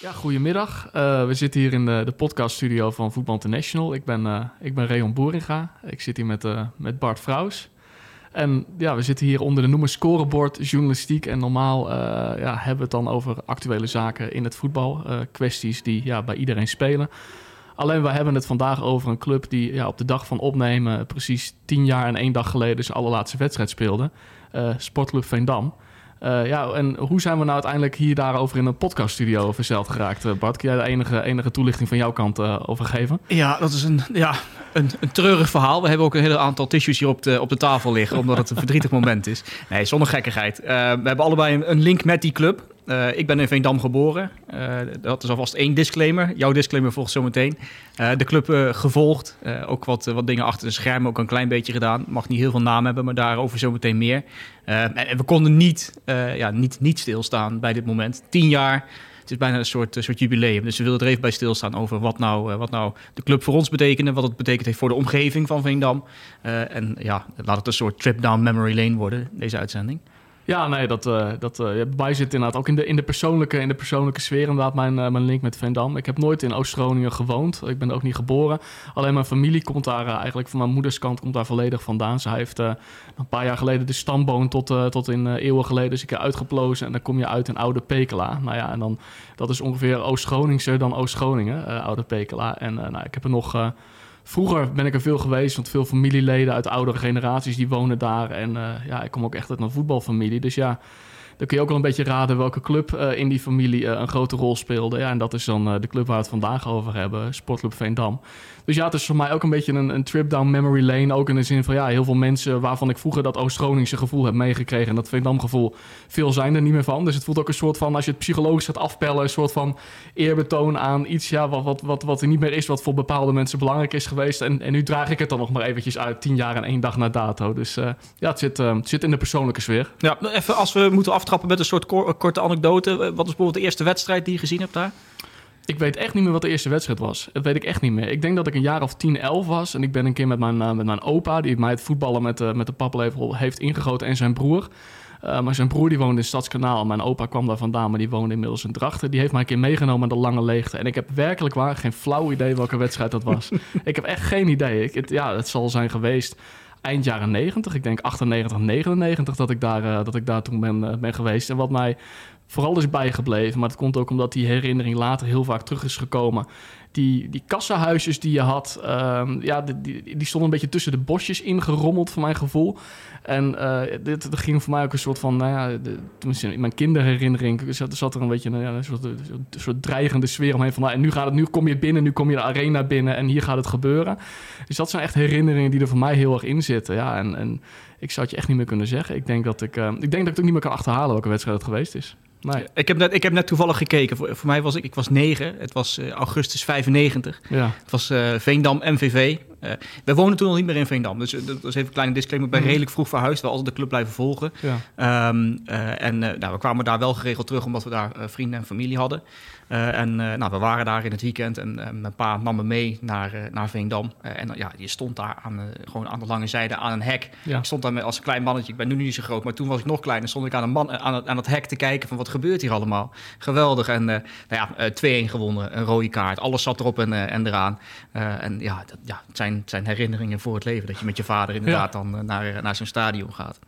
Ja, goedemiddag. Uh, we zitten hier in de, de podcaststudio van Voetbal International. Ik ben, uh, ik ben Reon Boeringa. Ik zit hier met, uh, met Bart Vrouws. En ja, we zitten hier onder de noemer scorebord journalistiek. En normaal ja, hebben we het dan over actuele zaken in het voetbal. kwesties die ja, bij iedereen spelen. Alleen we hebben het vandaag over een club die ja, op de dag van opnemen... precies tien jaar en één dag geleden zijn allerlaatste wedstrijd speelde. Sportclub Veendam. Uh, ja, en hoe zijn we nou uiteindelijk hier daarover in een podcaststudio verzeld geraakt, uh, Bart? Kun jij de enige, enige toelichting van jouw kant uh, over geven? Ja, dat is een, ja, een, een treurig verhaal. We hebben ook een hele aantal tissues hier op de, op de tafel liggen, omdat het een verdrietig moment is. Nee, zonder gekkigheid. we hebben allebei een, een link met die club. Uh, ik ben in Veendam geboren. Uh, dat is alvast één disclaimer. Jouw disclaimer volgt zometeen. Uh, de club gevolgd. ook wat, wat dingen achter de schermen, ook een klein beetje gedaan. Mag niet heel veel naam hebben, maar daarover zometeen meer. en, we konden niet, ja, niet, niet stilstaan bij dit moment. Tien jaar. Het is bijna een soort, soort jubileum. Dus we wilden er even bij stilstaan over wat nou, wat nou de club voor ons betekende. Wat het betekent heeft voor de omgeving van Veendam. en ja, laat het een soort trip down memory lane worden, deze uitzending. Ja, nee, dat, uh, dat uh, bij zit inderdaad ook in de, in de, persoonlijke, in de persoonlijke sfeer inderdaad mijn, uh, mijn link met Veendam. Ik heb nooit in Oost-Groningen gewoond. Ik ben ook niet geboren. Alleen mijn familie komt daar eigenlijk van mijn moeders kant komt daar volledig vandaan. Ze heeft een paar jaar geleden de stamboom tot, tot in eeuwen geleden dus een keer uitgeplozen. En dan kom je uit in Oude Pekela. Nou ja, en dan dat is ongeveer Oost-Groningse dan Oost-Groningen, Oude Pekela. En nou, ik heb er nog Vroeger ben ik er veel geweest, want veel familieleden uit oudere generaties die wonen daar. En uh, ja, ik kom ook echt uit een voetbalfamilie. Dus ja, dan kun je ook wel een beetje raden welke club uh, in die familie uh, een grote rol speelde. Ja, en dat is dan de club waar we het vandaag over hebben, Sportclub Veendam. Dus ja, het is voor mij ook een beetje een, een trip down memory lane. Ook in de zin van ja, heel veel mensen waarvan ik vroeger dat Oost-Groningse gevoel heb meegekregen. En dat Veendam gevoel, veel zijn er niet meer van. Dus het voelt ook een soort van, als je het psychologisch gaat afpellen, een soort van eerbetoon aan iets ja, wat, wat, wat, er niet meer is, wat voor bepaalde mensen belangrijk is geweest. En, en nu draag ik het dan nog maar eventjes uit, tien jaar en één dag na dato. Dus uh, ja, het zit, uh, het zit in de persoonlijke sfeer. Ja, even als we moeten aftrappen met een soort korte anekdote. Wat is bijvoorbeeld de eerste wedstrijd die je gezien hebt daar? Ik weet echt niet meer wat de eerste wedstrijd was. Dat weet ik echt niet meer. Ik denk dat ik een jaar of 10, 11 was. En ik ben een keer met mijn, uh, met mijn opa, die mij het voetballen met, uh, met de paplepel heeft ingegoten, en zijn broer. Uh, maar zijn broer die woonde in Stadskanaal. Mijn opa kwam daar vandaan, maar die woonde inmiddels in Drachten. Die heeft mij een keer meegenomen aan de lange leegte. En ik heb werkelijk waar geen flauw idee welke wedstrijd dat was. ik heb echt geen idee. Ik, het, ja, het zal zijn geweest eind jaren 90. Ik denk 98, 99 dat ik daar, uh, dat ik daar toen ben, uh, ben geweest. En wat mij vooral is bijgebleven. Maar het komt ook omdat die herinnering later heel vaak terug is gekomen. Die, die kassahuisjes die je had, um, ja, die, die, stonden een beetje tussen de bosjes ingerommeld, voor mijn gevoel. En uh, dit, dit ging voor mij ook een soort van, nou ja, de, in mijn kinderherinnering zat, zat er een beetje een, ja, een, soort, een, soort, dreigende sfeer omheen van, nou, en nu, gaat het, nu kom je binnen, nu kom je de arena binnen en hier gaat het gebeuren. Dus dat zijn echt herinneringen die er voor mij heel erg in zitten. Ja, en, en ik zou het je echt niet meer kunnen zeggen. Ik denk dat ik, uh, ik denk dat ik het ook niet meer kan achterhalen welke wedstrijd het geweest is. Nee. Ik, heb net, ik heb net toevallig gekeken. Voor, voor mij was ik, ik was negen. Het was uh, augustus 95. Ja. Het was uh, Veendam MVV. Uh, we wonen toen nog niet meer in Veendam. Dus dat is even een kleine disclaimer. Ik ben mm. redelijk vroeg verhuisd. We altijd de club blijven volgen. Ja. Um, en nou, we kwamen daar wel geregeld terug omdat we daar vrienden en familie hadden. Uh, en uh, nou, we waren daar in het weekend en uh, mijn pa nam me mee naar, naar Veendam. en ja, je stond daar aan, gewoon aan de lange zijde aan een hek. Ja. Ik stond daar met, als een klein mannetje. Ik ben nu niet zo groot, maar toen was ik nog klein. En stond ik aan, een man, aan, het, aan het hek te kijken van wat gebeurt hier allemaal. Geweldig. En nou ja, 2-1 gewonnen, een rode kaart. Alles zat erop en, en eraan. en ja, dat, ja het, zijn, het zijn herinneringen voor het leven. Dat je met je vader inderdaad ja. dan naar, naar zo'n stadion gaat.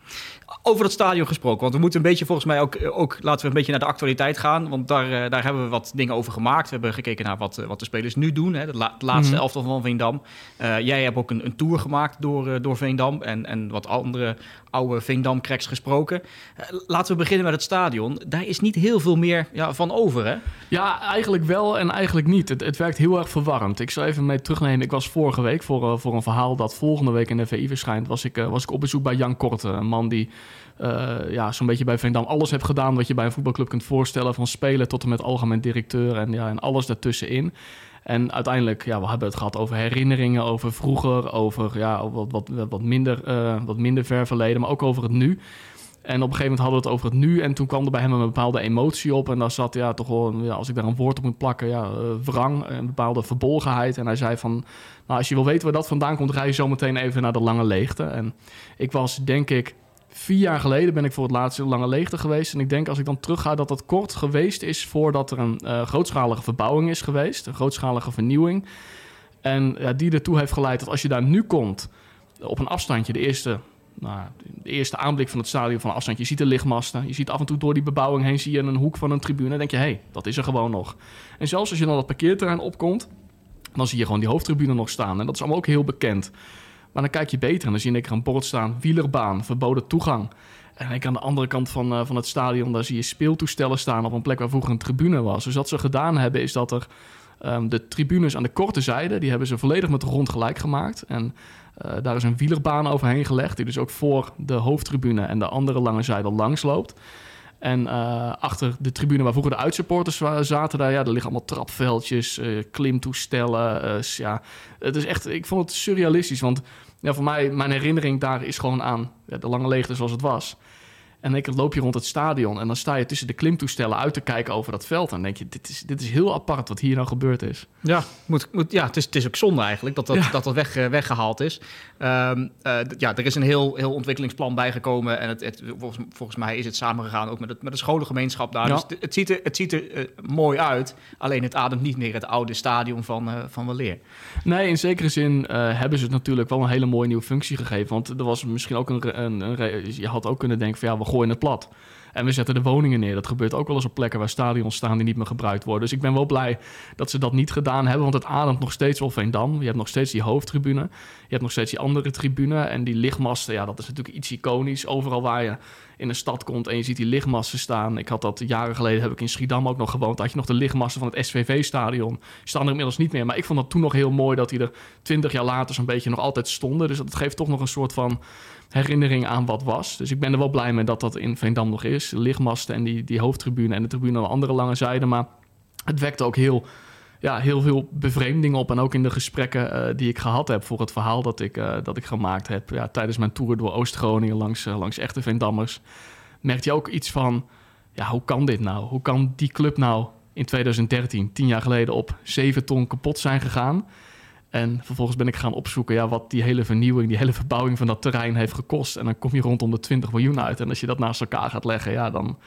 Over dat stadion gesproken, want we moeten een beetje volgens mij ook, ook laten we een beetje naar de actualiteit gaan. Want daar, daar hebben we wat dingen over gemaakt. We hebben gekeken naar wat, wat de spelers nu doen. Hè, la, de laatste mm-hmm. elftal van Veendam. Uh, jij hebt ook een, een tour gemaakt door, uh, door Veendam. En, en wat andere oude Veendam-cracks gesproken. Laten we beginnen met het stadion. Daar is niet heel veel meer ja, van over, hè? Ja, eigenlijk wel en eigenlijk niet. Het, het werkt heel erg verwarrend. Ik zal even mee terugnemen. Ik was vorige week voor, voor een verhaal dat volgende week in de VI verschijnt... was ik, was ik op bezoek bij Jan Korte, een man die... Uh, ja, zo'n beetje bij Veendam alles heb gedaan wat je bij een voetbalclub kunt voorstellen. Van spelen tot en met algemeen directeur en, ja, en alles daartussenin. En uiteindelijk, ja, we hebben het gehad over herinneringen, over vroeger, over ja, wat, wat, wat, minder, uh, wat minder ver verleden, maar ook over het nu. En op een gegeven moment hadden we het over het nu. En toen kwam er bij hem een bepaalde emotie op. En daar zat ja, toch wel, ja, als ik daar een woord op moet plakken, ja, uh, wrang, een bepaalde verbolgenheid. En hij zei van, nou, als je wil weten waar dat vandaan komt, rij je zo meteen even naar de lange leegte. En ik was, denk ik, vier jaar geleden ben ik voor het laatst in lange leegte geweest. En ik denk als ik dan terugga dat dat kort geweest is voordat er een uh, grootschalige verbouwing is geweest. Een grootschalige vernieuwing. En ja, die ertoe heeft geleid dat als je daar nu komt, op een afstandje, de eerste nou, de eerste aanblik van het stadion van afstand. Je ziet de lichtmasten. Je ziet af en toe door die bebouwing heen zie je een hoek van een tribune. Dan denk je, hé, hey, dat is er gewoon nog. En zelfs als je dan dat parkeerterrein opkomt, dan zie je gewoon die hoofdtribune nog staan. En dat is allemaal ook heel bekend. Maar dan kijk je beter en dan zie je een bord staan. Wielerbaan, verboden toegang. En ik aan de andere kant van, uh, van het stadion, daar zie je speeltoestellen staan op een plek waar vroeger een tribune was. Dus wat ze gedaan hebben, is dat er um, de tribunes aan de korte zijde, die hebben ze volledig met de grond gelijk gemaakt. En uh, daar is een wielerbaan overheen gelegd, die dus ook voor de hoofdtribune en de andere lange zijde langs loopt. En uh, achter de tribune waar vroeger de uitsupporters zaten, daar, ja, er liggen allemaal trapveldjes, uh, klimtoestellen. ja, het is echt, ik vond het surrealistisch. Want ja, voor mij, mijn herinnering daar is gewoon aan ja, de lange leegte zoals het was. En ik loop je rond het stadion en dan sta je tussen de klimtoestellen uit te kijken over dat veld. En dan denk je, dit is, dit is heel apart wat hier nou gebeurd is. Ja, moet, moet, ja het, is, het is ook zonde eigenlijk dat dat, ja. dat, dat weg, uh, weggehaald is. Um, uh, ja, er is een heel, heel ontwikkelingsplan bijgekomen. En het, het, volgens, volgens mij is het samengegaan ook met, het, met de scholengemeenschap daar. Ja. Dus het, het, ziet er, het ziet er uh, mooi uit. Alleen het ademt niet meer het oude stadion van, van Waleer. Nee, in zekere zin hebben ze het natuurlijk wel een hele mooie nieuwe functie gegeven. Want er was misschien ook een, een, een je had ook kunnen denken van ja, we gooien het plat. En we zetten de woningen neer. Dat gebeurt ook wel eens op plekken waar stadions staan die niet meer gebruikt worden. Dus ik ben wel blij dat ze dat niet gedaan hebben. Want het ademt nog steeds wel Veendam. Je hebt nog steeds die hoofdtribune. Je hebt nog steeds die andere tribune. En die lichtmasten, ja, dat is natuurlijk iets iconisch. Overal waar je in een stad komt en je ziet die lichtmasten staan. Ik had dat jaren geleden, heb ik in Schiedam ook nog gewoond. had je nog de lichtmasten van het SVV-stadion. Staan er inmiddels niet meer. Maar ik vond dat toen nog heel mooi dat die er twintig jaar later zo'n beetje nog altijd stonden. Dus dat geeft toch nog een soort van herinnering aan wat was. Dus ik ben er wel blij mee dat dat in Veendam nog is. De lichtmasten en die, die hoofdtribune en de tribune aan de andere lange zijde. Maar het wekte ook heel, ja, heel veel bevreemding op. En ook in de gesprekken uh, die ik gehad heb voor het verhaal dat ik, uh, dat ik gemaakt heb. Ja, tijdens mijn tour door Oost-Groningen langs, uh, langs echte Veendammers. Merkte je ook iets van, ja, hoe kan dit nou? Hoe kan die club nou in 2013, tien jaar geleden, op zeven ton kapot zijn gegaan? En vervolgens ben ik gaan opzoeken ja, wat die hele vernieuwing, die hele verbouwing van dat terrein heeft gekost. En dan kom je rondom de 20 miljoen uit. En als je dat naast elkaar gaat leggen, ja, dan,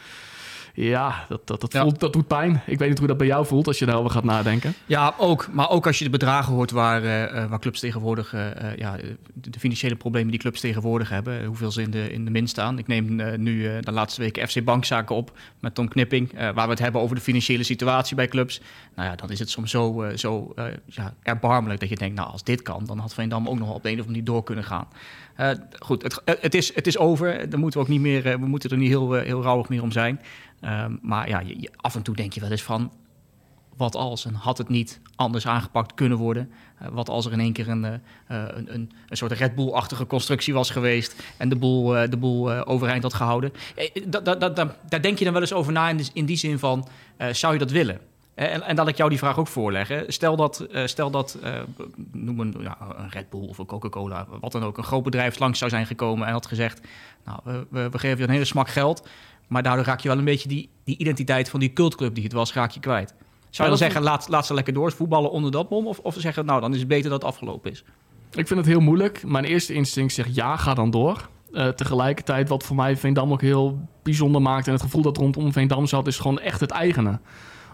ja, dat, dat, dat, ja. Voelt, dat doet pijn. Ik weet niet hoe dat bij jou voelt als je daarover gaat nadenken. Ja, ook. Maar ook als je de bedragen hoort waar, uh, waar clubs tegenwoordig... Uh, ja, de, de, financiële problemen die clubs tegenwoordig hebben. Hoeveel ze in de, in de min staan. Ik neem uh, nu de laatste weken FC Bankzaken op met Tom Knipping. waar we het hebben over de financiële situatie bij clubs. Nou ja, dan is het soms zo, zo ja, erbarmelijk dat je denkt... nou, als dit kan, dan had Veendam ook nog op een of andere manier door kunnen gaan. goed, het, het, is, het is over. Dan moeten we ook niet meer, we moeten er niet heel, heel rauwig meer om zijn. Um, maar ja, af en toe denk je wel eens van... wat als en had het niet anders aangepakt kunnen worden? Uh, wat als er in één keer een, uh, een, een, een, soort Red Bull-achtige constructie was geweest... en de boel, de boel overeind had gehouden? Da, da, da, daar denk je dan wel eens over na in, in die zin van... zou je dat willen? En, en dat ik jou die vraag ook voorleg. Stel dat, stel dat noem een, een Red Bull of een Coca-Cola, wat dan ook, een groot bedrijf langs zou zijn gekomen en had gezegd: Nou, we, we geven je een hele smak geld. Maar daardoor raak je wel een beetje die, die identiteit van die cultclub die het was, raak je kwijt. Zou je dan zeggen, laat, laat ze lekker door voetballen onder dat mom? Of, of zeggen, nou, dan is het beter dat het afgelopen is? Ik vind het heel moeilijk. Mijn eerste instinct zegt, ja, ga dan door. Uh, tegelijkertijd, wat voor mij Veendam ook heel bijzonder maakt... en het gevoel dat rondom Veendam zat, is gewoon echt het eigene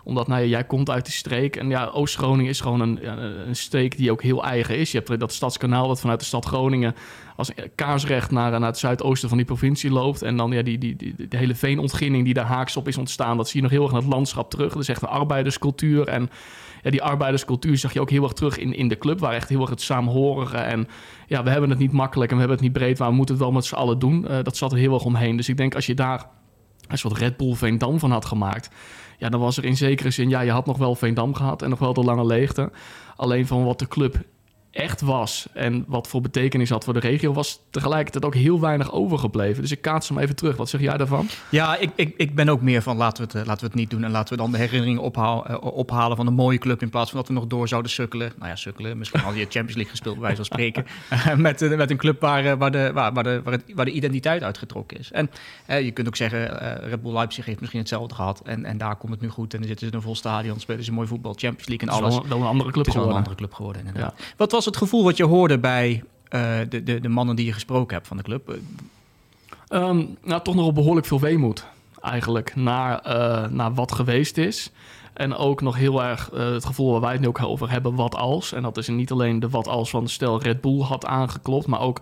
omdat nou, jij komt uit die streek. En ja, Oost-Groningen is gewoon een, een streek die ook heel eigen is. Je hebt dat stadskanaal dat vanuit de stad Groningen als kaarsrecht naar, naar het zuidoosten van die provincie loopt. En dan ja, die, die, die, de hele veenontginning die daar haaks op is ontstaan. Dat zie je nog heel erg in het landschap terug. Dat is echt een arbeiderscultuur. En ja, die arbeiderscultuur zag je ook heel erg terug in, in de club. Waar echt heel erg het saamhorige. En ja, we hebben het niet makkelijk en we hebben het niet breed. Maar we moeten het wel met z'n allen doen. Uh, dat zat er heel erg omheen. Dus ik denk als je daar een soort Red Bull Veendam van had gemaakt ja, dan was er in zekere zin, ja, je had nog wel Veendam gehad en nog wel de lange leegte. Alleen van wat de club echt was en wat voor betekenis had voor de regio, was tegelijkertijd ook heel weinig overgebleven. Dus ik kaats hem even terug. Wat zeg jij daarvan? Ja, ik, ik, ik ben ook meer van laten we, het, eh, laten we het niet doen en laten we dan de herinneringen ophaal, uh, ophalen van een mooie club in plaats van dat we nog door zouden sukkelen. Nou ja, sukkelen. Misschien al je Champions League gespeeld, bij wijze van spreken. met, uh, met een club waar, waar, de, waar, waar, de, waar, het, waar de identiteit uitgetrokken is. En je kunt ook zeggen, Red Bull Leipzig heeft misschien hetzelfde gehad en, en daar komt het nu goed en dan zitten ze in een vol stadion, spelen ze mooi voetbal, Champions League en alles. Wel, wel een andere club het is geworden. Wel een andere club geworden, inderdaad. Ja. Wat was het gevoel wat je hoorde bij uh, de, de, de, mannen die je gesproken hebt van de club? Um, nou, toch nog behoorlijk veel weemoed eigenlijk naar, uh, naar wat geweest is. En ook nog heel erg uh, het gevoel waar wij het nu ook over hebben, wat als. En dat is niet alleen de wat als van stel Red Bull had aangeklopt, maar ook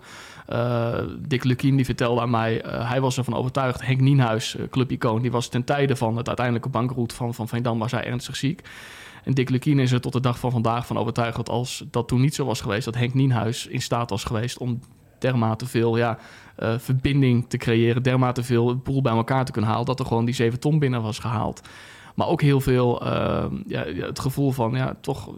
Dick Lukien die vertelde aan mij, hij was ervan overtuigd, Henk Nienhuis, clubicoon, die was ten tijde van het uiteindelijke bankroet van, van Veendam, was hij ernstig ziek. En Dick Lukien is er tot de dag van vandaag van overtuigd dat als dat toen niet zo was geweest, dat Henk Nienhuis in staat was geweest om dermate veel ja, uh, verbinding te creëren, dermate veel boel bij elkaar te kunnen halen, dat er gewoon die 7 ton binnen was gehaald. Maar ook heel veel uh, ja, het gevoel van ja, toch,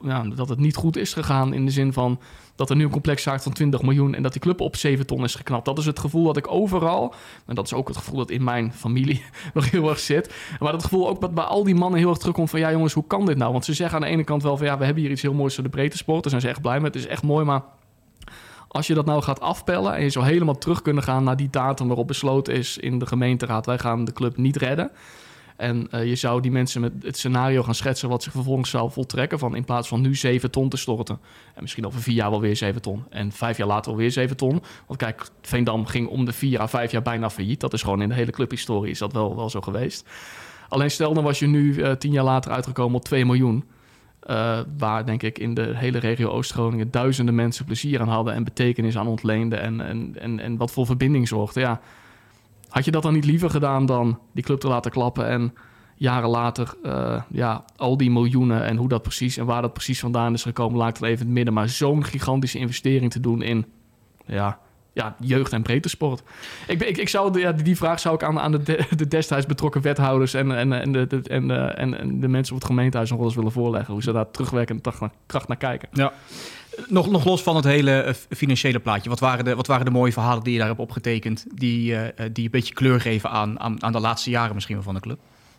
ja, dat het niet goed is gegaan in de zin van dat er nu een complex zaakt van 20 miljoen en dat die club op 7 ton is geknapt. Dat is het gevoel dat ik overal, en dat is ook het gevoel dat in mijn familie nog heel erg zit. Maar dat gevoel ook dat bij al die mannen heel erg terugkomt van ja jongens, hoe kan dit nou? Want ze zeggen aan de ene kant wel van ja, we hebben hier iets heel moois voor de breedte sport. Daar zijn ze echt blij mee. Het is echt mooi, maar als je dat nou gaat afpellen en je zou helemaal terug kunnen gaan naar die datum waarop besloten is in de gemeenteraad, wij gaan de club niet redden. En uh, je zou die mensen met het scenario gaan schetsen wat zich vervolgens zou voltrekken. Van in plaats van nu 7 ton te storten. En misschien over vier jaar wel weer 7 ton. En vijf jaar later alweer 7 ton. Want kijk, Veendam ging om de vier à vijf jaar bijna failliet. Dat is gewoon in de hele clubhistorie is dat wel, wel zo geweest. Alleen stel dan was je nu uh, tien jaar later uitgekomen op 2 miljoen. Uh, waar denk ik in de hele regio Oost-Groningen duizenden mensen plezier aan hadden en betekenis aan ontleenden en, en, en, en wat voor verbinding zorgde. Ja, had je dat dan niet liever gedaan dan die club te laten klappen en jaren later uh, ja, al die miljoenen en hoe dat precies en waar dat precies vandaan is gekomen, laat het even in het midden. Maar zo'n gigantische investering te doen in ja, ja, jeugd- en breedte sport. Ik, ik, ik zou, ja, die vraag zou ik aan, aan de, de, de destijds betrokken wethouders en, en, en, de, en, de, en, en de mensen op het gemeentehuis nog wel eens willen voorleggen. Hoe ze daar terugwerkend kracht naar kijken. Ja. Nog, nog los van het hele financiële plaatje. Wat waren, de, wat waren de mooie verhalen die je daar hebt opgetekend... die, uh, die een beetje kleur geven aan, aan, aan de laatste jaren misschien wel van de club?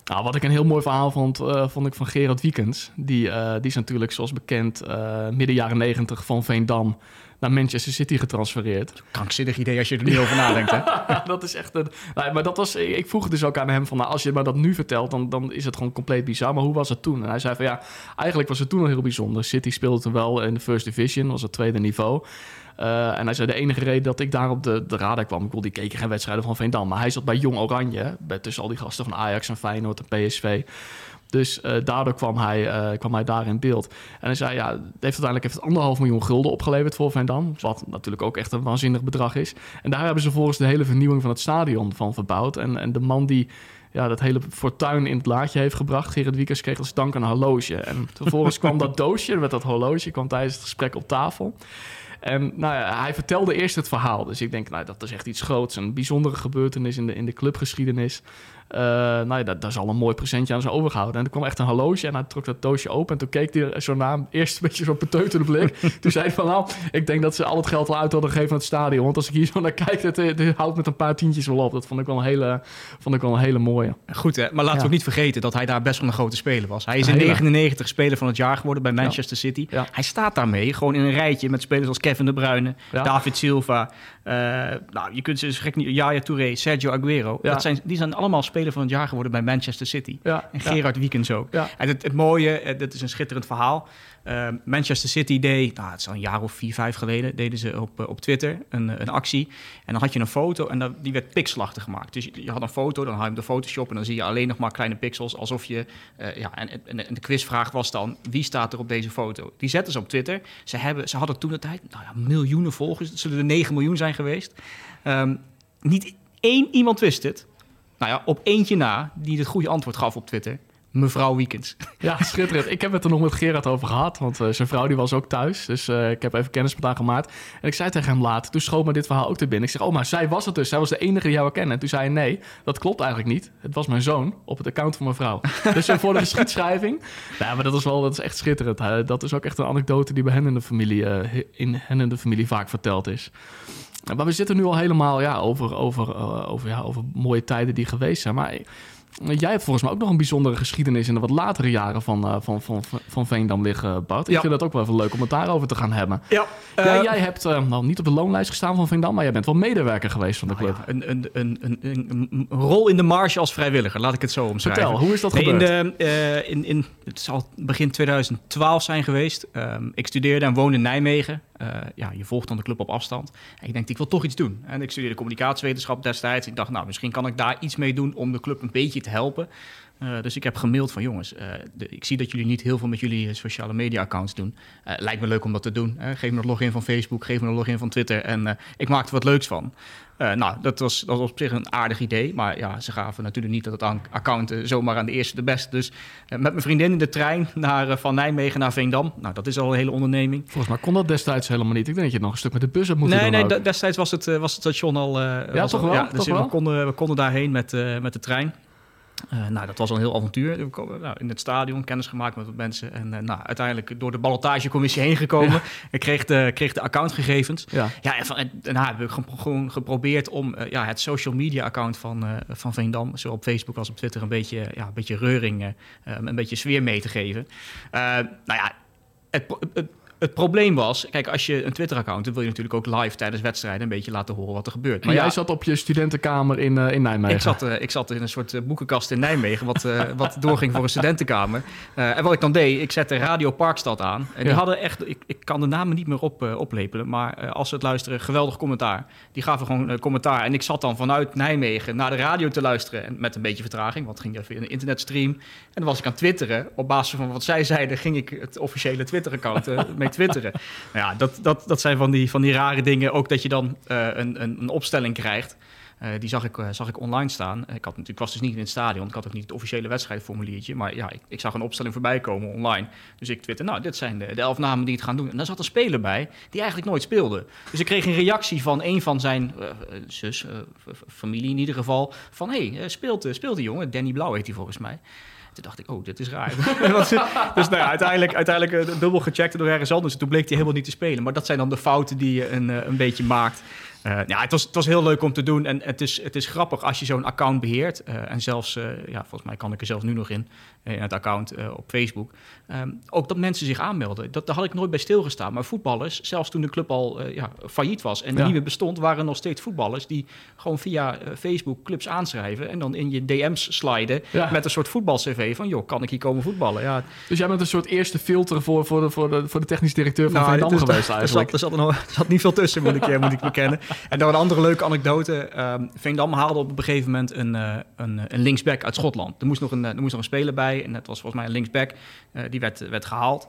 Nou, wat ik een heel mooi verhaal vond, uh, vond ik van Gerard Wiekens. Die, uh, die is natuurlijk, zoals bekend, uh, midden jaren negentig van Veendam naar Manchester City getransfereerd. Krankzinnig idee als je er niet over nadenkt, hè? dat is echt een... Nou, maar dat was... Ik vroeg het dus ook aan hem van... Nou, als je maar dat nu vertelt, dan, dan is het gewoon compleet bizar. Maar hoe was het toen? En hij zei van ja, eigenlijk was het toen al heel bijzonder. City speelde toen wel in de First Division, was het tweede niveau. Uh, en hij zei, de enige reden dat ik daar op de, de radar kwam... Ik bedoel, die keken geen wedstrijden van Veendam. Maar hij zat bij Jong Oranje. Bij, tussen al die gasten van Ajax en Feyenoord en PSV. Dus uh, daardoor kwam hij, uh, kwam hij daar in beeld. En hij zei, ja, heeft uiteindelijk heeft het anderhalf miljoen gulden opgeleverd voor Veendam. Wat natuurlijk ook echt een waanzinnig bedrag is. En daar hebben ze volgens de hele vernieuwing van het stadion van verbouwd. En, en de man die ja, dat hele fortuin in het laadje heeft gebracht. Gerrit Wiekers kreeg als dank een horloge. En vervolgens kwam dat doosje met dat horloge kwam tijdens het gesprek op tafel. En nou ja, hij vertelde eerst het verhaal. Dus ik denk, nou, dat is echt iets groots. Een bijzondere gebeurtenis in de, in de clubgeschiedenis. Uh, nou ja, daar, daar zal een mooi presentje aan zijn overgehouden. En er kwam echt een horloge en hij trok dat doosje open. En toen keek hij zo naar eerst een beetje zo'n beteuterde blik. toen zei hij van, nou, ik denk dat ze al het geld al uit hadden gegeven aan het stadion. Want als ik hier zo naar kijk, het, het houdt met een paar tientjes wel op. Dat vond ik wel een hele, vond ik wel een hele mooie. Goed hè, maar laten ja. we ook niet vergeten dat hij daar best wel een grote speler was. Hij is in 99 speler van het jaar geworden bij Manchester ja. City. Ja. Hij staat daarmee gewoon in een rijtje met spelers als Kevin De Bruyne, David Silva. Uh, nou, je kunt ze dus gek niet... Yaya Touré, Sergio Aguero. Dat zijn, die zijn allemaal speler van het jaar geworden bij Manchester City. Ja, en Gerard. Wiekens ook. Ja. En het, het mooie, dat is een schitterend verhaal. Uh, Manchester City deed, nou, het is al een jaar of vier, vijf geleden, deden ze op, op Twitter een, een actie. En dan had je een foto en dat, die werd pixelachtig gemaakt. Dus je, had een foto, dan haal je hem de Photoshop en dan zie je alleen nog maar kleine pixels. Alsof je, uh, ja, en, en, de quizvraag was dan, wie staat er op deze foto? Die zetten ze op Twitter. Ze, hebben, ze hadden toen de tijd, nou ja, miljoenen volgers. Het zullen er 9 miljoen zijn geweest. Um, niet één iemand wist het. Nou ja, op eentje na, die het goede antwoord gaf op Twitter, mevrouw Weekends. Ja, schitterend. Ik heb het er nog met Gerard over gehad, want uh, zijn vrouw die was ook thuis. Dus uh, ik heb even kennis met haar gemaakt. En ik zei tegen hem laat, toen schoot me dit verhaal ook te binnen. Ik zeg, oh, maar zij was het dus. Zij was de enige die jou herkende. En toen zei hij, nee, dat klopt eigenlijk niet. Het was mijn zoon op het account van mijn vrouw. dus uh, voor de geschiedschrijving. Nou, maar dat is wel, dat is echt schitterend. dat is ook echt een anekdote die bij hen in de familie, in hen in de familie vaak verteld is. Maar we zitten nu al helemaal ja, over, over, over, ja, over mooie tijden die geweest zijn. Maar Jij hebt volgens mij ook nog een bijzondere geschiedenis in de wat latere jaren van, uh, van, van, van Veendam liggen, Bart. Ik vind het ook wel even leuk om het daarover te gaan hebben. Ja, jij, uh, jij hebt uh, nou, niet op de loonlijst gestaan van Veendam, maar jij bent wel medewerker geweest van de club. Nou ja, een, een, een, een, rol in de marge als vrijwilliger, laat ik het zo omschrijven. Vertel, hoe is dat gebeurd? In de, in, in, het zal begin 2012 zijn geweest. Um, ik studeerde en woonde in Nijmegen. Ja, je volgt dan de club op afstand. En ik denk, ik wil toch iets doen. En ik studeerde communicatiewetenschap destijds. Ik dacht, nou, misschien kan ik daar iets mee doen om de club een beetje te helpen. Uh, dus ik heb gemaild van jongens, uh, de, ik zie dat jullie niet heel veel met jullie eh, sociale media accounts doen. Uh, lijkt me leuk om dat te doen. geef me een login van Facebook, geef me een login van Twitter en ik maak er wat leuks van. nou, dat was, dat was op zich een aardig idee, maar ja, ze gaven natuurlijk niet dat het account zomaar aan de eerste de beste. Dus met mijn vriendin in de trein naar, van Nijmegen naar Veendam. Nou, dat is al een hele onderneming. Volgens mij kon dat destijds helemaal niet. Ik denk dat je nog een stuk met de bus hebt moeten nee, doen. Nee, destijds was het, was het station al... ja, toch wel? Ja, dus we, Konden, we konden daarheen met, met de trein. Uh, nou, dat was een heel avontuur. Nou, in het stadion kennis gemaakt met wat mensen. En uh, nou, uiteindelijk door de ballotagecommissie heen gekomen. Ja. Ik kreeg de, kreeg de accountgegevens. Ja, ja en, van, en daarna heb ik gewoon geprobeerd om uh, ja, het social media account van, van Veendam... zowel op Facebook als op Twitter een beetje, ja, een beetje reuring, een beetje sfeer mee te geven. nou ja, het, het, het probleem was, kijk, als je een Twitter-account dan wil je natuurlijk ook live tijdens wedstrijden een beetje laten horen wat er gebeurt. Maar jij zat op je studentenkamer in, uh, in Nijmegen. Ik zat, uh, ik zat in een soort uh, boekenkast in Nijmegen, wat, wat doorging voor een studentenkamer. en wat ik dan deed, ik zette Radio Parkstad aan. En die hadden echt, ik, ik kan de namen niet meer op, oplepelen, maar als ze het luisteren, geweldig commentaar. Die gaven gewoon commentaar. En ik zat dan vanuit Nijmegen naar de radio te luisteren. En met een beetje vertraging, want het ging even in een internetstream. En dan was ik aan twitteren. Op basis van wat zij zeiden, ging ik het officiële Twitter-account mee twitteren. Nou ja, dat, dat, dat zijn van die, van die rare dingen. Ook dat je dan uh, een, een, een, opstelling krijgt. Uh, die zag ik, uh, zag ik online staan. Ik, had, ik was dus niet in het stadion. Ik had ook niet het officiële wedstrijdformuliertje. Maar ja, ik, ik zag een opstelling voorbij komen online. Dus ik twitter, nou, dit zijn de, de elf namen die het gaan doen. En daar zat een speler bij die eigenlijk nooit speelde. Dus ik kreeg een reactie van een van zijn zus, familie in ieder geval. Van, hé, hey, speelt, speelt die jongen? Danny Blauw heet hij volgens mij. Toen dacht ik, oh, dit is raar. dus nou uiteindelijk, uiteindelijk uh, dubbel gecheckt door ergens anders. Toen bleek hij helemaal niet te spelen. Maar dat zijn dan de fouten die je een, uh, een beetje maakt. Uh, ja, het was, het was heel leuk om te doen. En het is, het is grappig als je zo'n account beheert. Uh, en zelfs, uh, ja, volgens mij kan ik er zelfs nu nog in, in het account op Facebook. Um, ook dat mensen zich aanmelden. Dat, daar had ik nooit bij stilgestaan. Maar voetballers, zelfs toen de club al ja, failliet was en ja. niet meer bestond, waren er nog steeds voetballers die gewoon via Facebook clubs aanschrijven. En dan in je DM's sliden ja. met een soort voetbal-CV van, joh, kan ik hier komen voetballen? Ja. Dus jij bent een soort eerste filter voor, voor, de, voor, de, voor de technisch directeur van nou, Veendam dus geweest er, eigenlijk. Er zat, er, er zat niet veel tussen, moet ik, moet ik bekennen. En dan een andere leuke anekdote. Um, Veendam haalde op een gegeven moment een, uh, een, een linksback uit Schotland. Er moest, nog een, er moest nog een speler bij. En dat was volgens mij een linksback. Uh, die werd, werd gehaald.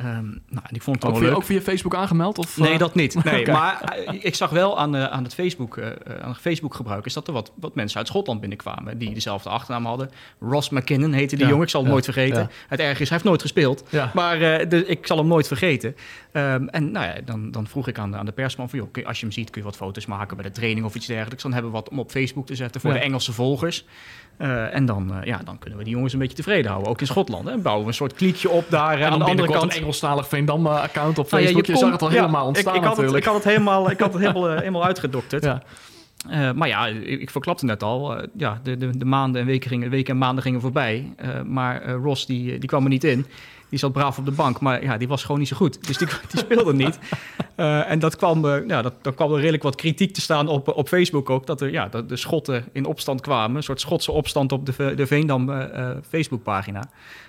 Um, nou, ik vond het ook, via, leuk. ook via Facebook aangemeld? Of, nee, dat niet. Nee, okay. Maar uh, ik zag wel aan, uh, aan het Facebook, uh, aan het Facebook gebruik... is dat er wat, wat mensen uit Schotland binnenkwamen... die dezelfde achternaam hadden. Ross McKinnon heette die ja, jongen, ik zal hem ja, nooit vergeten. Ja. Het erg is, hij heeft nooit gespeeld. Maar de, ik zal hem nooit vergeten. Um, en nou ja, dan, dan vroeg ik aan de, aan de persman van... Joh, kun, als je hem ziet, kun je wat foto's maken bij de training of iets dergelijks. Dan hebben we wat om op Facebook te zetten voor de Engelse volgers. Uh, en dan, uh, ja, dan kunnen we die jongens een beetje tevreden houden. Ook in Schotland. Hè. Bouwen we een soort kliekje op daar en aan de andere kant. Engelstalig Veendam-account op Facebook. Nou ja, je, je zag het al helemaal ontstaan ik, ik had natuurlijk. Het, ik had het helemaal, ik had het helemaal, uh, helemaal uitgedokterd. Ja. Uh, maar ja, ik, ik verklapte net al. Uh, ja, de, de, de, maanden en weken, gingen, weken en maanden gingen voorbij. Uh, maar Ross die, die kwam er niet in. Die zat braaf op de bank, maar ja, die was gewoon niet zo goed. Dus die, die speelde niet. En dat kwam, ja, dat, dat kwam er redelijk wat kritiek te staan op, op Facebook ook. Dat er, ja, dat de Schotten in opstand kwamen. Een soort Schotse opstand op de, de Veendam Facebookpagina.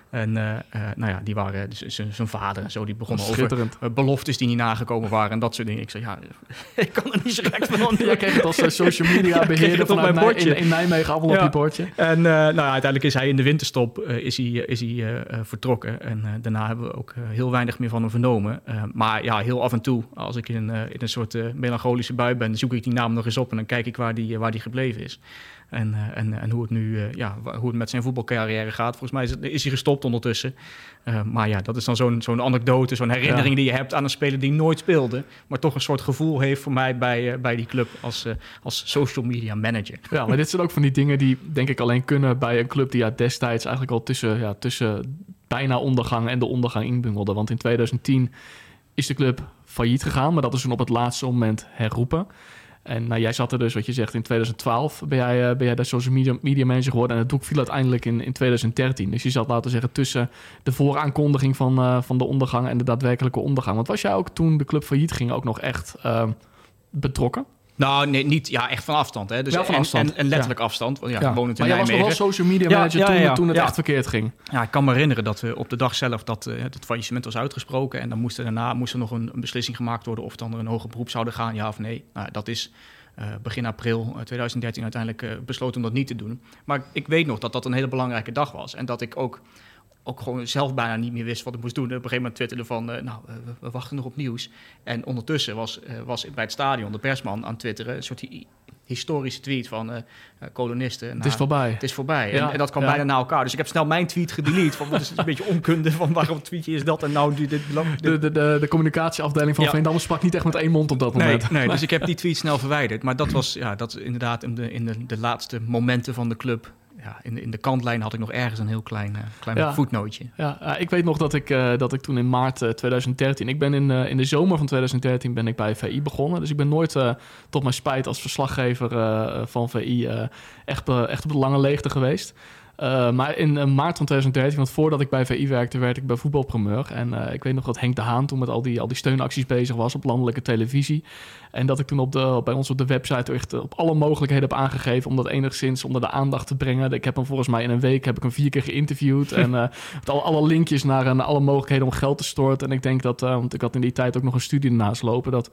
En uh, uh, nou ja, die waren dus zijn vader en zo, die begonnen over uh, beloftes die niet nagekomen waren en dat soort dingen. Ik zei, ja, ik kan er niet zo gek van onder. Jij kreeg het als social media beheerder van mijn bordje. In, in Nijmegen allemaal op je bordje. En nou ja, uiteindelijk is hij in de winterstop is hij, is hij vertrokken. En daarna hebben we ook heel weinig meer van hem vernomen. maar ja, heel af en toe, Als ik in, in een soort melancholische bui ben, zoek ik die naam nog eens op en dan kijk ik waar die, waar die gebleven is. En, uh, en, en hoe het nu ja, hoe het met zijn voetbalcarrière gaat. Volgens mij is, het, is hij gestopt ondertussen. maar ja, dat is dan zo'n zo'n anekdote, zo'n herinnering die je hebt aan een speler die nooit speelde. Maar toch een soort gevoel heeft voor mij bij, bij die club als, als social media manager. Ja, maar dit zijn ook van die dingen die denk ik alleen kunnen bij een club die ja, destijds eigenlijk al tussen, ja, tussen bijna ondergang en de ondergang inbungelde. Want in 2010 is de club failliet gegaan, maar dat is toen op het laatste moment herroepen. En nou, jij zat er dus, wat je zegt, in 2012 ben jij, uh, ben jij de social media, media manager geworden. En het doek viel uiteindelijk in, in 2013. Dus je zat, laten we zeggen, tussen de vooraankondiging van, uh, van de ondergang en de daadwerkelijke ondergang. Want was jij ook toen de club failliet ging ook nog echt uh, betrokken? Nou, nee, niet ja, echt van afstand. Hè. Dus ja, van afstand. En, en, letterlijk afstand. Want ja, ja. wonen maar jij was nog wel social media manager toen, toen, het echt verkeerd ging. Ja, ik kan me herinneren dat we op de dag zelf dat uh, het faillissement was uitgesproken. En dan moest er daarna moest er nog een, een, beslissing gemaakt worden of dan er een hoger beroep zouden gaan, ja of nee. Nou, dat is uh, begin april 2013 uiteindelijk uh, besloten om dat niet te doen. Maar ik weet nog dat dat een hele belangrijke dag was. En dat ik ook ook gewoon zelf bijna niet meer wist wat ik moest doen. Op een gegeven moment twitterde van, uh, nou, uh, we, wachten nog op nieuws. En ondertussen was, uh, was bij het stadion de persman aan twitteren... een soort historische tweet van kolonisten. Het is voorbij. Het is voorbij. Ja, en, en, dat kwam ja. bijna naar elkaar. Dus ik heb snel mijn tweet gedelete. Van, wat is een beetje onkunde van waarom tweetje is dat en nou... Dit, dit, dit. De, de, de, de, communicatieafdeling van ja. Veendam sprak niet echt met één mond op dat moment. Nee, nee dus ik heb die tweet snel verwijderd. Maar dat was ja, dat inderdaad in de, in de, de laatste momenten van de club ja, in, de, in de kantlijn had ik nog ergens een heel klein, uh, klein ja. voetnootje. Ja, uh, ik weet nog dat ik, uh, dat ik toen in maart 2013... Ik ben in, in de zomer van 2013 ben ik bij VI begonnen. Dus ik ben nooit tot mijn spijt als verslaggever van VI echt, echt op de lange leegte geweest. Uh, maar in uh, maart van 2013, want voordat ik bij VI werkte, werd ik bij voetbalpromeur. En uh, ik weet nog dat Henk de Haan toen met al die, al die steunacties bezig was op landelijke televisie. En dat ik toen op de, bij ons op de website echt op alle mogelijkheden heb aangegeven om dat enigszins onder de aandacht te brengen. Ik heb hem volgens mij in een week heb ik hem vier keer geïnterviewd. en met al, alle linkjes naar, naar alle mogelijkheden om geld te storten. En ik denk dat, want ik had in die tijd ook nog een studie ernaast lopen, dat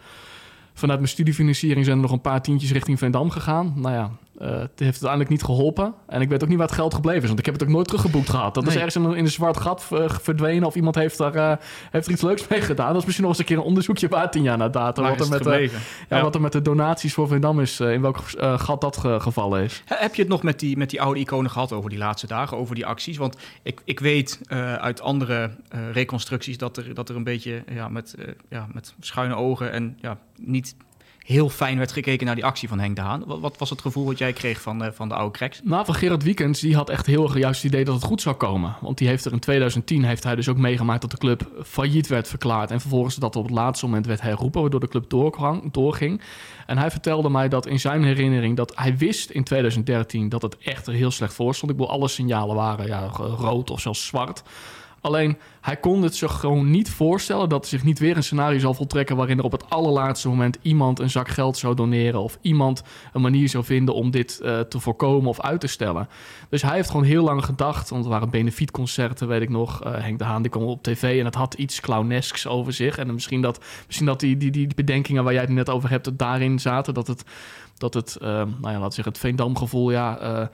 vanuit mijn studiefinanciering zijn er nog een paar tientjes richting Veendam gegaan. Nou ja, uh, het heeft uiteindelijk niet geholpen. En ik weet ook niet waar het geld gebleven is, want ik heb het ook nooit teruggeboekt gehad. Dat nee. is ergens in, in een zwart gat verdwenen of iemand heeft, daar, uh, heeft er iets leuks mee gedaan. Dat is misschien nog eens een keer een onderzoekje waard tien jaar na data. Wat er, met, uh, ja, wat er met de donaties voor Veendam is, in welk gat dat gevallen is. Heb je het nog met die, met die oude iconen gehad over die laatste dagen, over die acties? Want ik, ik weet uit andere reconstructies dat er, dat er een beetje ja, met, ja, met schuine ogen en ja, niet heel fijn werd gekeken naar die actie van Henk de Haan. Wat, was het gevoel wat jij kreeg van, uh, van de oude cracks? Nou, van Gerard Wiekens, die had echt heel erg juist het idee dat het goed zou komen. Want die heeft er in 2010 heeft hij dus ook meegemaakt dat de club failliet werd verklaard. En vervolgens dat op het laatste moment werd herroepen, waardoor de club doorgang, doorging. En hij vertelde mij dat in zijn herinnering dat hij wist in 2013 dat het echt er heel slecht voor stond. Ik bedoel, alle signalen waren ja, rood of zelfs zwart. Alleen hij kon het zich gewoon niet voorstellen dat er zich niet weer een scenario zal voltrekken waarin er op het allerlaatste moment iemand een zak geld zou doneren of iemand een manier zou vinden om dit uh, te voorkomen of uit te stellen. Dus hij heeft gewoon heel lang gedacht, want er waren benefietconcerten, weet ik nog. Uh, Henk de Haan die kwam op tv en het had iets clownesks over zich. En misschien dat, misschien dat die, die, die bedenkingen waar jij het net over hebt, het daarin zaten. Dat het, dat het uh, nou ja, we zeggen, het Veendam gevoel, ja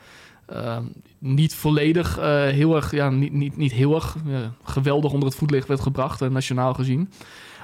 uh, niet volledig uh, heel erg, ja, niet, niet, niet heel erg uh, geweldig onder het voetlicht werd gebracht, nationaal gezien.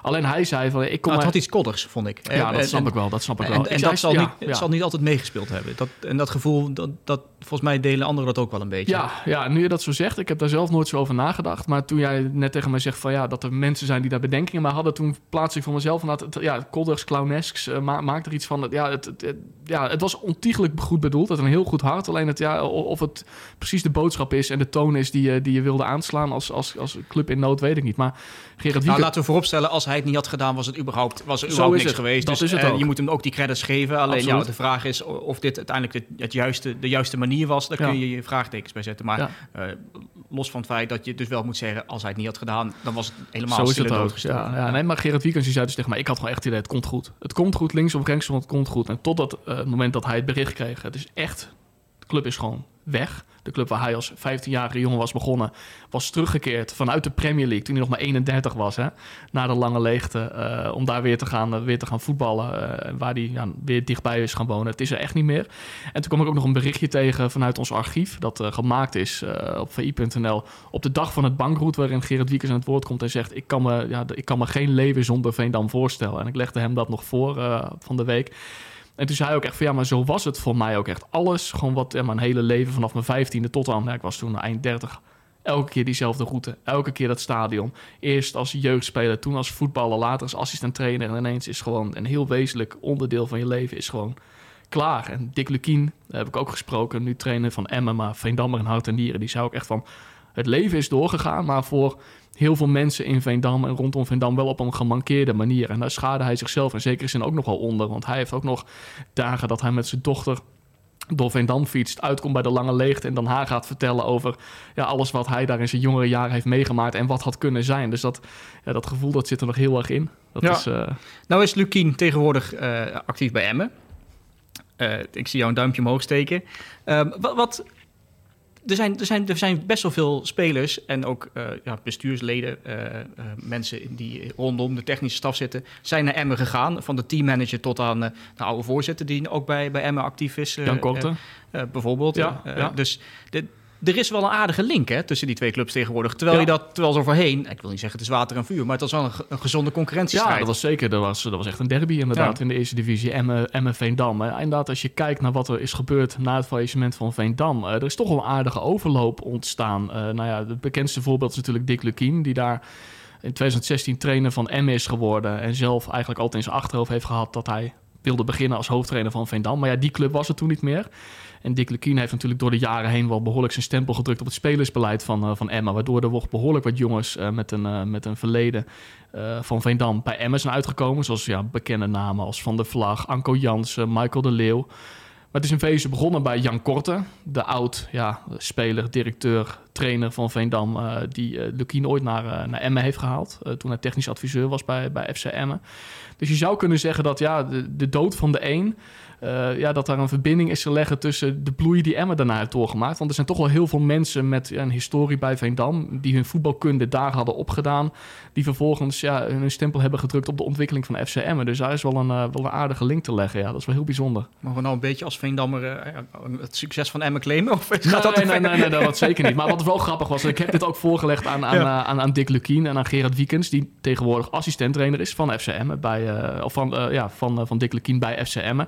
Alleen hij zei van, ik kom... Nou, het had iets kodders, vond ik. Ja, dat snap en, ik wel, dat snap ik wel. En, en dat zal, ja, niet, zal niet altijd meegespeeld hebben. Dat, en dat gevoel, dat, dat, volgens mij delen anderen dat ook wel een beetje. Ja, ja, nu je dat zo zegt, ik heb daar zelf nooit zo over nagedacht. Maar toen jij net tegen mij zegt van ja, dat er mensen zijn die daar bedenkingen maar hadden, toen plaats ik voor mezelf van dat, ja, kodders, clownesks, uh, ma maakt er iets van. Ja het, het, het, ja, het was ontiegelijk goed bedoeld, het een heel goed hart. Alleen het, ja, of het precies de boodschap is en de toon is die, die je wilde aanslaan als, als, als club in nood, weet ik niet. Maar Gerard nou, laten we vooropstellen, als hij het niet had gedaan, was het überhaupt, was er überhaupt niks het. geweest. Dat dus, is het uh, je moet hem ook die credits geven. Alleen ja, de vraag is of dit uiteindelijk het, het juiste, de juiste manier was. Daar ja. kun je je vraagtekens bij zetten. Maar uh, los van het feit dat je dus wel moet zeggen... als hij het niet had gedaan, dan was het helemaal Zo is het ook. Ja, ja, Nee, maar Gerard Wiekens zei dus tegen mij... ik had gewoon echt het idee, het komt goed. Het komt goed, links of rechts, het komt goed. En totdat uh, het moment dat hij het bericht kreeg... het is echt De club is gewoon weg. De club waar hij als 15-jarige jongen was begonnen, was teruggekeerd vanuit de Premier League toen hij nog maar 31 was. Hè, na de lange leegte. eh, om daar weer te gaan, eh, weer te gaan voetballen. eh, waar hij ja, weer dichtbij is gaan wonen. Het is er echt niet meer. En toen kwam ik ook nog een berichtje tegen vanuit ons archief. Dat gemaakt is op vi.nl. Op de dag van het bankroet. Waarin Gerard Wiekers aan het woord komt en zegt: ik kan, me, ja, ik kan me geen leven zonder Veendam voorstellen. En ik legde hem dat nog voor van de week. En toen zei hij ook echt van ja, maar zo was het voor mij ook echt. Alles, gewoon wat mijn hele leven vanaf mijn vijftiende tot aan, ik was toen eind 30. Elke keer diezelfde route, elke keer dat stadion. Eerst als jeugdspeler, toen als voetballer, later als assistent trainer. En ineens is gewoon een heel wezenlijk onderdeel van je leven is gewoon klaar. En Dick Lukien, daar heb ik ook gesproken, nu trainer van Emmen, maar Veendammer en Hout en Nieren. Die zei ook echt van, het leven is doorgegaan, maar voor heel veel mensen in Veendam en rondom Veendam wel op een gemankeerde manier. En daar schade hij zichzelf in zekere zin ook nog wel onder. Want hij heeft ook nog dagen dat hij met zijn dochter door Veendam fietst, uitkomt bij de lange leegte en dan haar gaat vertellen over ja, alles wat hij daar in zijn jongere jaren heeft meegemaakt en wat had kunnen zijn. Dus dat, ja, dat gevoel dat zit er nog heel erg in. Dat Ja. is, eh, Nou is Lukien tegenwoordig eh, actief bij Emmen. Eh, ik zie jou een duimpje omhoog steken. Ehm, wat, wat, er, zijn, er, zijn, er zijn best wel veel spelers en ook eh, ja, bestuursleden, eh, eh, mensen die rondom de technische staf zitten, zijn naar Emmen gegaan. Van de teammanager tot aan de oude voorzitter die ook bij, bij Emmen actief is. Jan Korte. bijvoorbeeld. Ja, ja. Dus de, er is wel een aardige link hè, tussen die twee clubs tegenwoordig. Terwijl je dat, terwijl zo voorheen, ik wil niet zeggen het is water en vuur, maar het was wel een, ge- een gezonde concurrentiestrijd. Ja, dat was zeker. Dat was, dat was echt een derby inderdaad in de eerste divisie. Emmen, Emmen Veendam. En inderdaad, als je kijkt naar wat er is gebeurd na het faillissement van Veendam. eh, er is toch wel een aardige overloop ontstaan. Eh, nou ja, het bekendste voorbeeld is natuurlijk Dick Lukien. Die daar in 2016 trainer van Emmen is geworden. En zelf eigenlijk altijd in zijn achterhoofd heeft gehad dat hij wilde beginnen als hoofdtrainer van Veendam. Maar ja, die club was er toen niet meer. En Dick Lukien heeft natuurlijk door de jaren heen wel behoorlijk zijn stempel gedrukt op het spelersbeleid van, eh, van Emma. Waardoor er behoorlijk wat jongens eh, met, een, eh, met een verleden van Veendam bij Emmen zijn uitgekomen. Zoals ja, bekende namen als Van der Vlag, Anko Jansen, Michael de Leeuw. Maar het is in wezen begonnen bij Jan Korte, de oud ja, speler, directeur, trainer van Veendam, die Lukien ooit naar, naar Emmen heeft gehaald. eh, toen hij technisch adviseur was bij, bij FC Emmen. Dus je zou kunnen zeggen dat ja, de, de dood van de een, eh, ja, dat daar een verbinding is te leggen tussen de bloei die Emmen daarna heeft doorgemaakt. Want er zijn toch wel heel veel mensen met ja, een historie bij Veendam, die hun voetbalkunde daar hadden opgedaan, die vervolgens ja, hun stempel hebben gedrukt op de ontwikkeling van FC Emmen. Dus daar is wel een, eh, wel een aardige link te leggen. Ja, dat is wel heel bijzonder. Mogen we nou een beetje als Veendammer eh, het succes van Emmen claimen? Of gaat Nee, dat nee, nee, nee, nee, dat zeker niet. Maar wat wel grappig was, ik heb dit ook voorgelegd aan, aan, Ja. aan, aan Dick Lukien en aan Gerard Wiekens, die tegenwoordig assistent-trainer is van FCM, bij, of van, ja, van, van Dick Lukien bij FCM.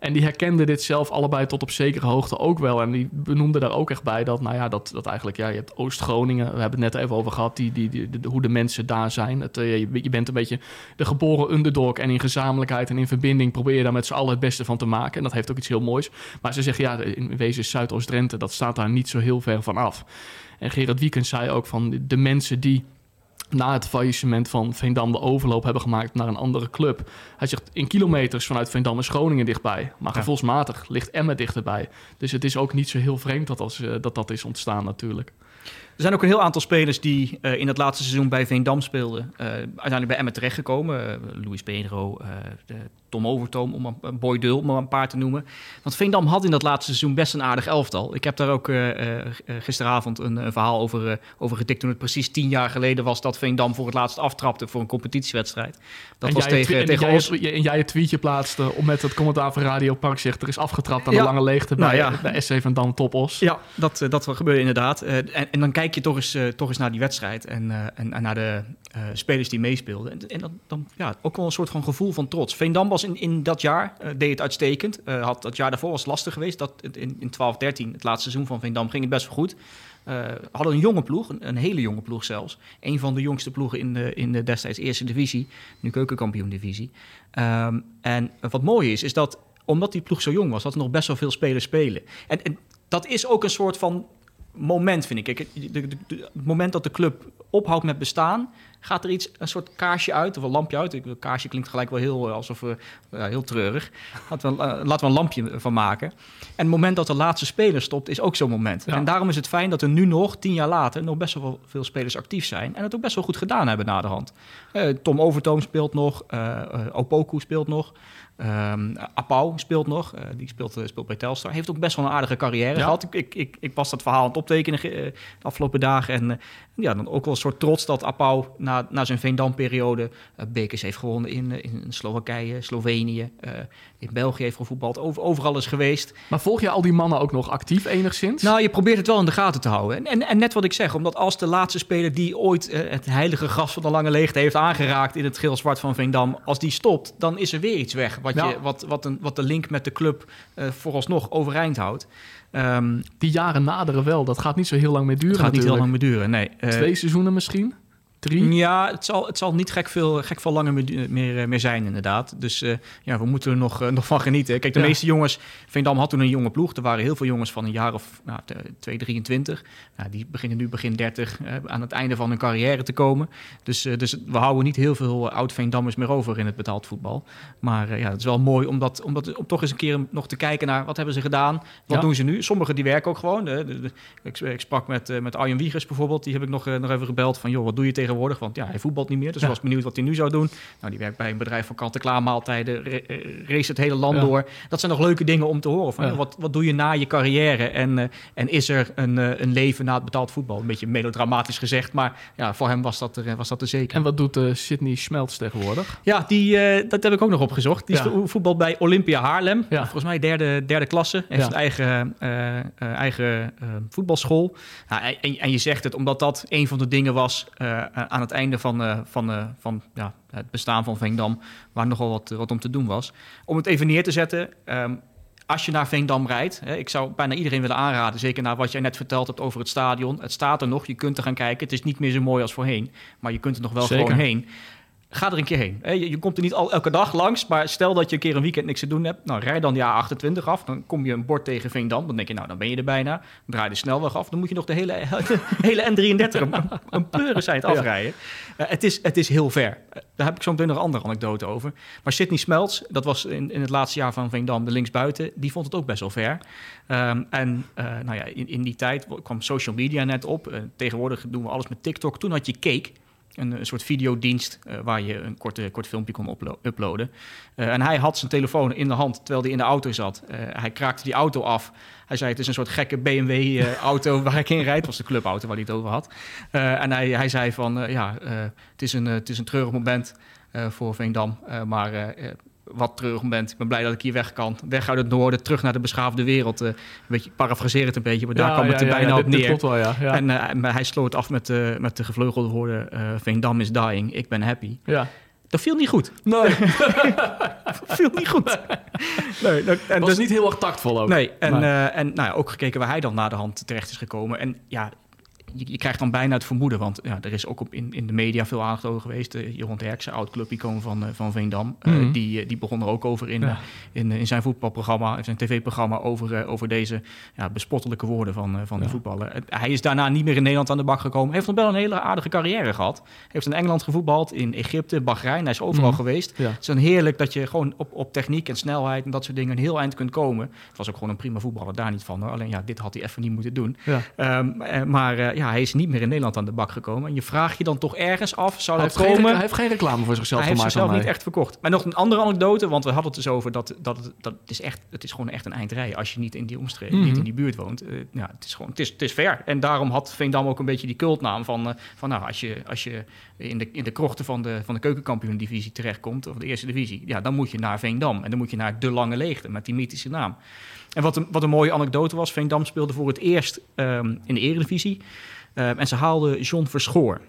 En die herkenden dit zelf allebei tot op zekere hoogte ook wel. En die benoemden daar ook echt bij dat, nou ja, dat, dat eigenlijk, ja, je hebt Oost-Groningen, we hebben het net even over gehad, die, die, hoe de mensen daar zijn. Het, eh, je, je bent een beetje de geboren underdog en in gezamenlijkheid en in verbinding probeer je daar met z'n allen het beste van te maken. En dat heeft ook iets heel moois. Maar ze zeggen, ja, in wezen Zuidoost-Drenthe, dat staat daar niet zo heel ver van af. En Gerard Wiekens zei ook van de mensen die na het faillissement van Veendam de overloop hebben gemaakt naar een andere club. Hij zegt in kilometers vanuit Veendam is Groningen dichtbij. Maar gevoelsmatig ligt Emmen dichterbij. Dus het is ook niet zo heel vreemd dat als, eh, dat, dat is ontstaan natuurlijk. Er zijn ook een heel aantal spelers die eh, in het laatste seizoen bij Veendam speelden. eh, uiteindelijk bij Emmen terechtgekomen. Uh, Luis Pedro, de Tom Overtoom, om een, Boy Dul, om maar een paar te noemen. Want Veendam had in dat laatste seizoen best een aardig elftal. Ik heb daar ook eh, eh, gisteravond een, een verhaal over, eh, over getikt... toen het precies tien jaar geleden was dat Veendam voor het laatst aftrapte... voor een competitiewedstrijd. Dat en was jij, tegen, en tegen jij, en jij tweetje plaatste om met het commentaar van Radio Park zegt... er is afgetrapt aan Ja. de lange leegte bij, Nou ja. bij SC Veendam Topos. Ja, dat, eh, dat gebeurde inderdaad. Eh, en, en dan kijk je toch eens, eh, toch eens naar die wedstrijd en, eh, en, naar de eh, spelers die meespeelden. En, en dan, dan ja, ook wel een soort van gevoel van trots. Veendam was in, in dat jaar, eh, deed het uitstekend. Eh, had dat jaar daarvoor was lastig geweest. Dat, in, in 12, 13, het laatste seizoen van Veendam, ging het best wel goed. Eh hadden een jonge ploeg, een, een hele jonge ploeg zelfs. Een van de jongste ploegen in de, in de destijds eerste divisie, nu keukenkampioen divisie. Ehm, en wat mooi is, is dat omdat die ploeg zo jong was, dat er nog best wel veel spelers spelen. En, en dat is ook een soort van moment, vind ik. Het moment dat de club ophoudt met bestaan, gaat er iets, een soort kaarsje uit of een lampje uit. Ik, kaarsje klinkt gelijk wel heel, uh, alsof, uh, heel treurig. Laten we, uh, laten we een lampje van maken. En het moment dat de laatste speler stopt, is ook zo'n moment. Ja. En daarom is het fijn dat er nu nog, tien jaar later, nog best wel veel spelers actief zijn. En het ook best wel goed gedaan hebben na de hand. Tom Overtoom speelt nog, Opoku speelt nog. Um, Apau speelt nog, uh, die speelt, uh, speelt bij Telstar. Heeft ook best wel een aardige carrière ja. gehad. Ik, ik, ik, ik, was dat verhaal aan het optekenen uh, de afgelopen dagen. En ja, dan ook wel een soort trots dat Apau na, na zijn Veendam-periode bekers heeft gewonnen in, in Slowakije, Slovenië, in België heeft gevoetbald. Over, overal is geweest. Maar volg je al die mannen ook nog actief enigszins? Nou, je probeert het wel in de gaten te houden. En, en, en net wat ik zeg, omdat als de laatste speler die ooit het heilige gras van de lange leegte heeft aangeraakt in het geel-zwart van Veendam, als die stopt, dan is er weer iets weg. Wat, Ja. je, wat, wat, een, wat de link met de club uh, vooralsnog overeind houdt. Um, Die jaren naderen wel. Dat gaat niet zo heel lang meer duren gaat niet heel lang meer duren, nee. Uh, Twee seizoenen misschien? Drie? Ja, het zal, het zal niet gek veel, gek veel langer meer, meer, meer zijn, inderdaad. Dus uh, ja, we moeten er nog, uh, nog van genieten. Kijk, de Ja. meeste jongens... Veendam had toen een jonge ploeg. Er waren heel veel jongens van een jaar of nou, 2, 23. Nou, die beginnen nu begin 30 uh, aan het einde van hun carrière te komen. Dus, dus we houden niet heel veel oud-Veendammers meer over in het betaald voetbal. Maar ja, het is wel mooi om, dat, om, dat, om toch eens een keer nog te kijken naar... wat hebben ze gedaan? Wat Ja. doen ze nu? Sommigen die werken ook gewoon. De, de, de- ik, ik sprak met, met Arjen Wiegers bijvoorbeeld. Die heb ik nog, nog even gebeld van... joh, wat doe je tegenwoordig? Want ja, hij voetbalt niet meer. Dus Ja. ik was benieuwd wat hij nu zou doen. Nou, die werkt bij een bedrijf van kant-en-klaar maaltijden. eh, race het hele land Ja. door. Dat zijn nog leuke dingen om te horen. Van, Ja. wat, wat doe je na je carrière? En, eh, en is er een, eh, een leven na het betaald voetbal? Een beetje melodramatisch gezegd. Maar ja, voor hem was dat er, was dat er zeker. En wat doet uh, Sydney Schmeltz tegenwoordig? Ja, die, dat heb ik ook nog opgezocht. Die voetbal bij Olympia Haarlem. Ja. Volgens mij derde, derde klasse. Heeft Ja. een eigen, eigen voetbalschool. Nou, en, en, je zegt het omdat dat een van de dingen was uh, aan het einde van, uh, van, uh, van ja, het bestaan van Veendam... waar nogal wat, wat om te doen was. Om het even neer te zetten... Um, als je naar Veendam rijdt, hè, ik zou bijna iedereen willen aanraden, zeker na wat jij net verteld hebt over het stadion. Het staat er nog, je kunt er gaan kijken. Het is niet meer zo mooi als voorheen, maar je kunt er nog wel Zeker. gewoon heen. Ga er een keer heen. Je, je, komt er niet al, elke dag langs, maar stel dat je een keer een weekend niks te doen hebt. Nou, rij dan die A28 af. Dan kom je een bord tegen Veendam. Dan denk je, nou, dan ben je er bijna. Draai de snelweg af. Dan moet je nog de hele, de hele N33, een, een pleurisheid afrijden. Ja. Uh, het, is, het is heel ver. Uh, daar heb ik zo meteen nog een andere anekdote over. Maar Sidney Smelts, dat was in, in het laatste jaar van Veendam de linksbuiten. Die vond het ook best wel ver. Um, en uh, nou ja, in, in die tijd kwam social media net op. Tegenwoordig doen we alles met TikTok. Toen had je Cake. Een, soort videodienst uh, waar je een korte, kort filmpje kon uplo uploaden. Uh, en hij had zijn telefoon in de hand terwijl hij in de auto zat. Uh, hij kraakte die auto af. Hij zei: Het is een soort gekke BMW-auto waar ik in rijd. Het was de clubauto waar hij het over had. En hij, hij zei: van ja, het, is een, het is een treurig moment voor Veendam. maar wat treurig moment. Ik ben blij dat ik hier weg kan. Weg uit het noorden, terug naar de beschaafde wereld. Uh, een beetje parafraseer het een beetje, maar daar kwam ja, het er ja, bijna op dit, neer. Dit wel, ja. En uh, hij sloot af met, uh, met de gevleugelde woorden: Veendam is dying, ik ben happy. Ja. Dat viel niet goed. Nee. viel niet goed. nee, dat en was dus, niet heel erg tactvol ook. Nee, en, en nou ja, ook gekeken waar hij dan na de hand terecht is gekomen. En ja, je, je, krijgt dan bijna het vermoeden, want ja, er is ook op in, in de media veel aandacht over geweest. Uh, Jeroen Derksen, oud-clubicoon van, uh, van Veendam, mm -hmm. die, die begon er ook over in, ja. in, in zijn voetbalprogramma, in zijn tv-programma, over, over deze ja, bespottelijke woorden van, van de voetballer. hij is daarna niet meer in Nederland aan de bak gekomen. Heeft nog wel een hele aardige carrière gehad. Heeft in Engeland gevoetbald, in Egypte, Bahrein. Hij is overal mm -hmm. geweest. Het is dan heerlijk dat je gewoon op, op techniek en snelheid en dat soort dingen een heel eind kunt komen. Het was ook gewoon een prima voetballer, daar niet van. Hoor. Alleen ja, dit had hij even niet moeten doen. Um, maar ja, hij is niet meer in Nederland aan de bak gekomen. En je vraagt je dan toch ergens af, zou hij dat komen? Geen, hij heeft geen reclame voor zichzelf Hij heeft gemaakt. zichzelf niet echt verkocht. Maar nog een andere anekdote, want we hadden het dus over dat, dat, het, dat het, is echt, het is gewoon echt een eindrij als je niet in die omstreek, mm -hmm. niet in die buurt woont. Uh, ja, het is gewoon, het is, het is ver. En daarom had Veendam ook een beetje die cultnaam van, uh, van nou, als je, als je in de, in de krochten van de, van de keukenkampioen-divisie terechtkomt, of de eerste divisie, ja, dan moet je naar Veendam. En dan moet je naar de Lange Leegte, met die mythische naam. En wat een, wat een mooie anekdote was, Veendam speelde voor het eerst um, in de eredivisie. Uh, en ze haalden John Verschoor.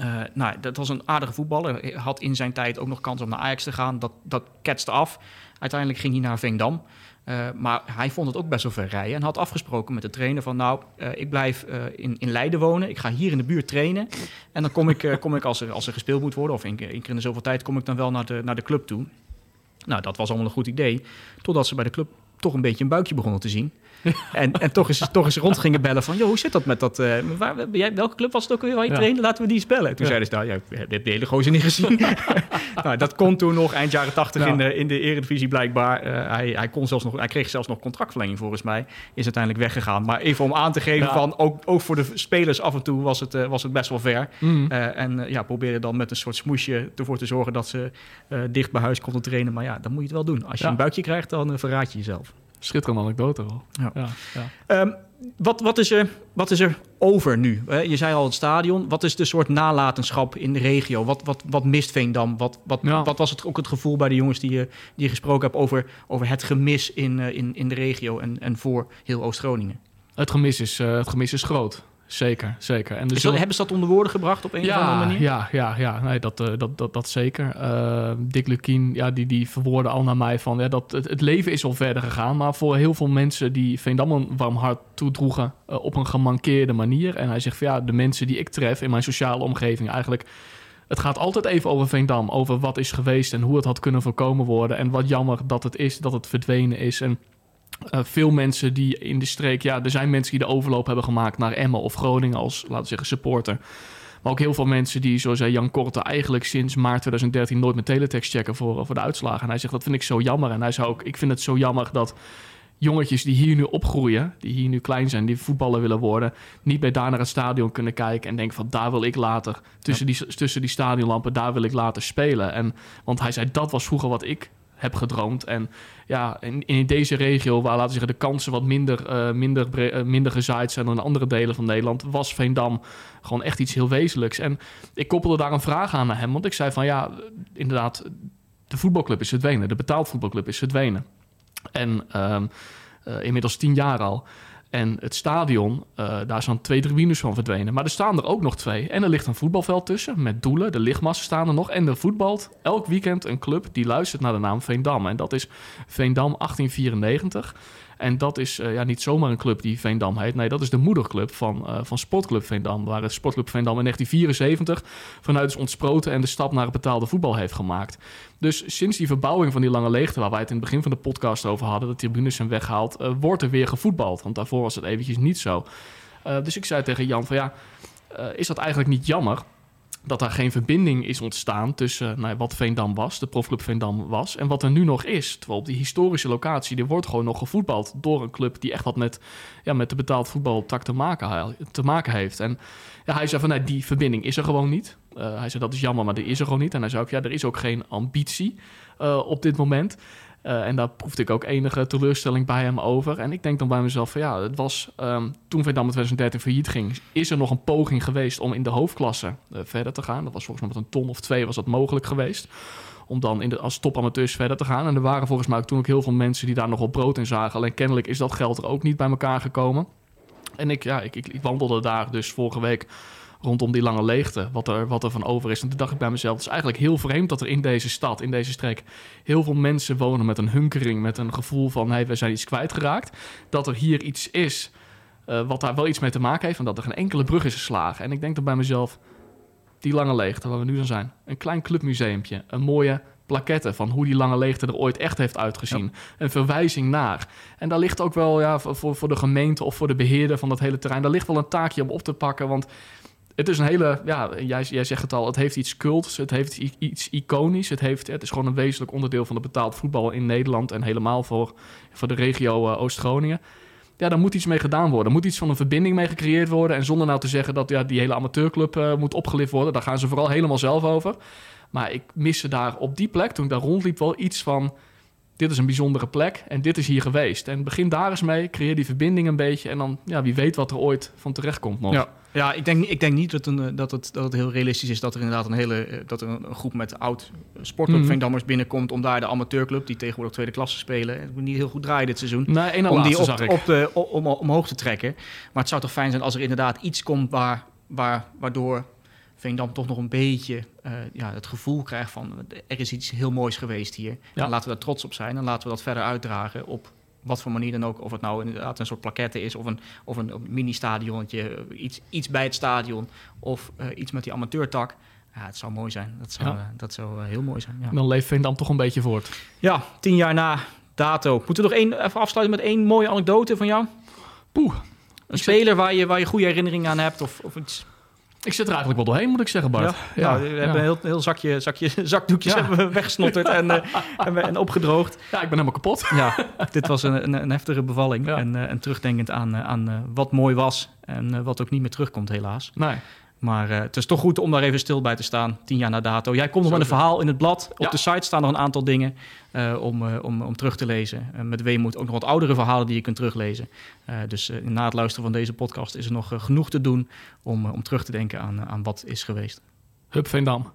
Uh, nou, dat was een aardige voetballer. Had in zijn tijd ook nog kans om naar Ajax te gaan. Dat, dat ketste af. Uiteindelijk ging hij naar Veendam. Uh, maar hij vond het ook best wel ver rijden. En had afgesproken met de trainer van... nou, uh, ik blijf in, in Leiden wonen. Ik ga hier in de buurt trainen. En dan kom ik, kom ik als, er, als er gespeeld moet worden... of één keer in de zoveel tijd... kom ik dan wel naar de, naar de club toe. Nou, dat was allemaal een goed idee. Totdat ze bij de club toch een beetje een buikje begonnen te zien. en, en toch, is, toch eens rond gingen bellen van... joh, hoe zit dat met dat... Uh, waar, jij, welke club was het ook weer waar je ja. trainde? Laten we die eens bellen. Toen ja. zeiden ze, nou, je hebt de hele gozer niet gezien. nou, dat kon toen nog eind jaren tachtig in, de, in de eredivisie blijkbaar. Uh, hij, hij, kon zelfs nog, hij kreeg zelfs nog contractverlenging volgens mij. Is uiteindelijk weggegaan. Maar even om aan te geven van... Ook, ook voor de spelers af en toe was het, uh, was het best wel ver. Mm. en ja, probeerde dan met een soort smoesje ervoor te zorgen... dat ze dicht bij huis konden trainen. Maar ja, dan moet je het wel doen. Als je een buikje krijgt, dan verraad je jezelf. Schitterende anekdote wel. Ja. Ja. Um, wat, wat, is er, wat is er over nu? Je zei al het stadion. Wat is de soort nalatenschap in de regio? Wat, wat, wat mist Veendam? Wat, wat, wat was het ook het gevoel bij de jongens die je, die je gesproken hebt over, over het gemis in, in, in de regio en, en voor heel Oost-Groningen? Het gemis, is, uh, het gemis is groot. Zeker, zeker. En dus dat, hebben ze dat onder woorden gebracht op een ja, of andere manier? Ja, ja, ja nee, dat, uh, dat, dat, dat zeker. Uh, Dick Lukien, ja, die, die verwoordde al naar mij van... Ja, dat het, het, leven is al verder gegaan... maar voor heel veel mensen die Veendam een warm hart toedroegen... Uh, op een gemankeerde manier. En hij zegt van ja, de mensen die ik tref in mijn sociale omgeving... eigenlijk het gaat altijd even over Veendam. Over wat is geweest en hoe het had kunnen voorkomen worden. En wat jammer dat het is, dat het verdwenen is. En uh, veel mensen die in de streek, ja, er zijn mensen die de overloop hebben gemaakt naar Emmen of Groningen als, laten we zeggen, supporter. Maar ook heel veel mensen die, zoals zei Jan Korte, eigenlijk sinds maart 2013 nooit met teletext checken voor, voor de uitslagen. En hij zegt, dat vind ik zo jammer. En hij zei ook, ik vind het zo jammer dat jongetjes die hier nu opgroeien, die hier nu klein zijn, die voetballer willen worden, niet bij daar naar het stadion kunnen kijken en denken van daar wil ik later, tussen, die, tussen die stadionlampen, daar wil ik later spelen. En, want hij zei, dat was vroeger wat ik heb gedroomd. En ja, in, in deze regio, waar laten we zeggen, de kansen wat minder, uh, minder, uh, minder gezaaid zijn dan in andere delen van Nederland, was Veendam gewoon echt iets heel wezenlijks. En ik koppelde daar een vraag aan naar hem, want ik zei van ja, inderdaad, de voetbalclub is verdwenen, de betaald voetbalclub is verdwenen. En um, uh, inmiddels tien jaar al. En het stadion, uh, daar zijn twee tribunes van verdwenen. Maar er staan er ook nog twee. En er ligt een voetbalveld tussen met doelen. De lichtmassen staan er nog. En er voetbalt elk weekend een club die luistert naar de naam Veendam. En dat is Veendam 1894. En dat is uh, ja, niet zomaar een club die Veendam heet. Nee, dat is de moederclub van, uh, van Sportclub Veendam. Waar het Sportclub Veendam in 1974 vanuit is ontsproten en de stap naar het betaalde voetbal heeft gemaakt. Dus sinds die verbouwing van die lange leegte, waar wij het in het begin van de podcast over hadden, de tribunes zijn weggehaald, uh, wordt er weer gevoetbald. Want daarvoor was het eventjes niet zo. dus ik zei tegen Jan van ja, is dat eigenlijk niet jammer? Dat daar geen verbinding is ontstaan tussen nou, wat Veendam was, de profclub Veendam was, en wat er nu nog is. Terwijl op die historische locatie, die wordt gewoon nog gevoetbald door een club die echt wat met, ja, met de betaald voetbaltak te maken, te maken heeft. En hij zei van, die verbinding is er gewoon niet. Uh, hij zei, dat is jammer, maar die is er gewoon niet. En hij zei ook, ja, er is ook geen ambitie uh, op dit moment. Uh, en daar proefde ik ook enige teleurstelling bij hem over. En ik denk dan bij mezelf van ja, het was um, toen Veendam in 2013 failliet ging, is er nog een poging geweest om in de hoofdklasse uh, verder te gaan. Dat was volgens mij met een ton of twee was dat mogelijk geweest. Om dan in de, als topamateurs verder te gaan. En er waren volgens mij ook toen ook heel veel mensen die daar nog op brood in zagen. Alleen kennelijk is dat geld er ook niet bij elkaar gekomen. En ik, ja, ik, ik wandelde daar dus vorige week rondom die lange leegte, wat er, wat er van over is. En toen dacht ik bij mezelf, het is eigenlijk heel vreemd dat er in deze stad, in deze streek, heel veel mensen wonen met een hunkering, met een gevoel van, hey, we zijn iets kwijtgeraakt. Dat er hier iets is uh, wat daar wel iets mee te maken heeft en dat er geen enkele brug is geslagen. En ik denk dan bij mezelf, die lange leegte waar we nu dan zijn, een klein clubmuseumpje, een mooie plaketten van hoe die lange leegte er ooit echt heeft uitgezien. Ja. Een verwijzing naar. En daar ligt ook wel ja, voor, voor de gemeente of voor de beheerder van dat hele terrein, daar ligt wel een taakje om op te pakken. Want het is een hele, ja, jij, jij zegt het al, het heeft iets cults, het heeft iets iconisch. Het, heeft, het is gewoon een wezenlijk onderdeel van de betaald voetbal in Nederland en helemaal voor, voor de regio uh, Oost-Groningen. Ja, daar moet iets mee gedaan worden. Er moet iets van een verbinding mee gecreëerd worden. En zonder nou te zeggen dat ja, die hele amateurclub uh, moet opgelicht worden, daar gaan ze vooral helemaal zelf over. Maar ik miste daar op die plek, toen ik daar rondliep, wel iets van dit is een bijzondere plek en dit is hier geweest. En begin daar eens mee, creëer die verbinding een beetje... en dan, ja, wie weet wat er ooit van terecht komt nog. Ja. Ja, ik denk, ik denk niet dat, een, dat, het, dat het heel realistisch is dat er inderdaad een hele dat er een groep met oud sportclub mm -hmm. binnenkomt om daar de amateurclub, die tegenwoordig tweede klasse spelen, het moet niet heel goed draaien dit seizoen, nee, om die op, op de, om, omhoog te trekken. Maar het zou toch fijn zijn als er inderdaad iets komt waar, waar, waardoor Veendam toch nog een beetje uh, ja, het gevoel krijgt van er is iets heel moois geweest hier. Ja. En laten we daar trots op zijn en laten we dat verder uitdragen op wat voor manier dan ook. Of het nou inderdaad een soort plaquette is of een, of een, mini-stadionnetje, iets, iets bij het stadion of uh, iets met die amateurtak. Ja, het zou mooi zijn. Dat zou, ja. uh, dat zou heel mooi zijn. Ja. Dan leeft Veendam toch een beetje voort. Ja, tien jaar na Dato. Moeten we nog één, even afsluiten met één mooie anekdote van jou? Poeh. Een speler waar je, waar je goede herinneringen aan hebt? Of, of iets? Ik zit er eigenlijk wel doorheen, moet ik zeggen, Bart. Ja, nou, we hebben een heel, heel zakje, zakje zakdoekjes hebben we weggesnotterd en, eh, en, opgedroogd. Ja, ik ben helemaal kapot. Ja, dit was een, een, een heftige bevalling. En, eh, en terugdenkend aan, eh, aan wat mooi was en wat ook niet meer terugkomt, helaas. Nee. Maar eh, het is toch goed om daar even stil bij te staan, tien jaar na dato. Jij komt nog met een verhaal in het blad. Op Ja. de site staan nog een aantal dingen eh, om, eh, om, om terug te lezen. En met Weemoed ook nog wat oudere verhalen die je kunt teruglezen. Dus na het luisteren van deze podcast is er nog genoeg te doen om, om terug te denken aan, aan wat is geweest. Hup Veendam.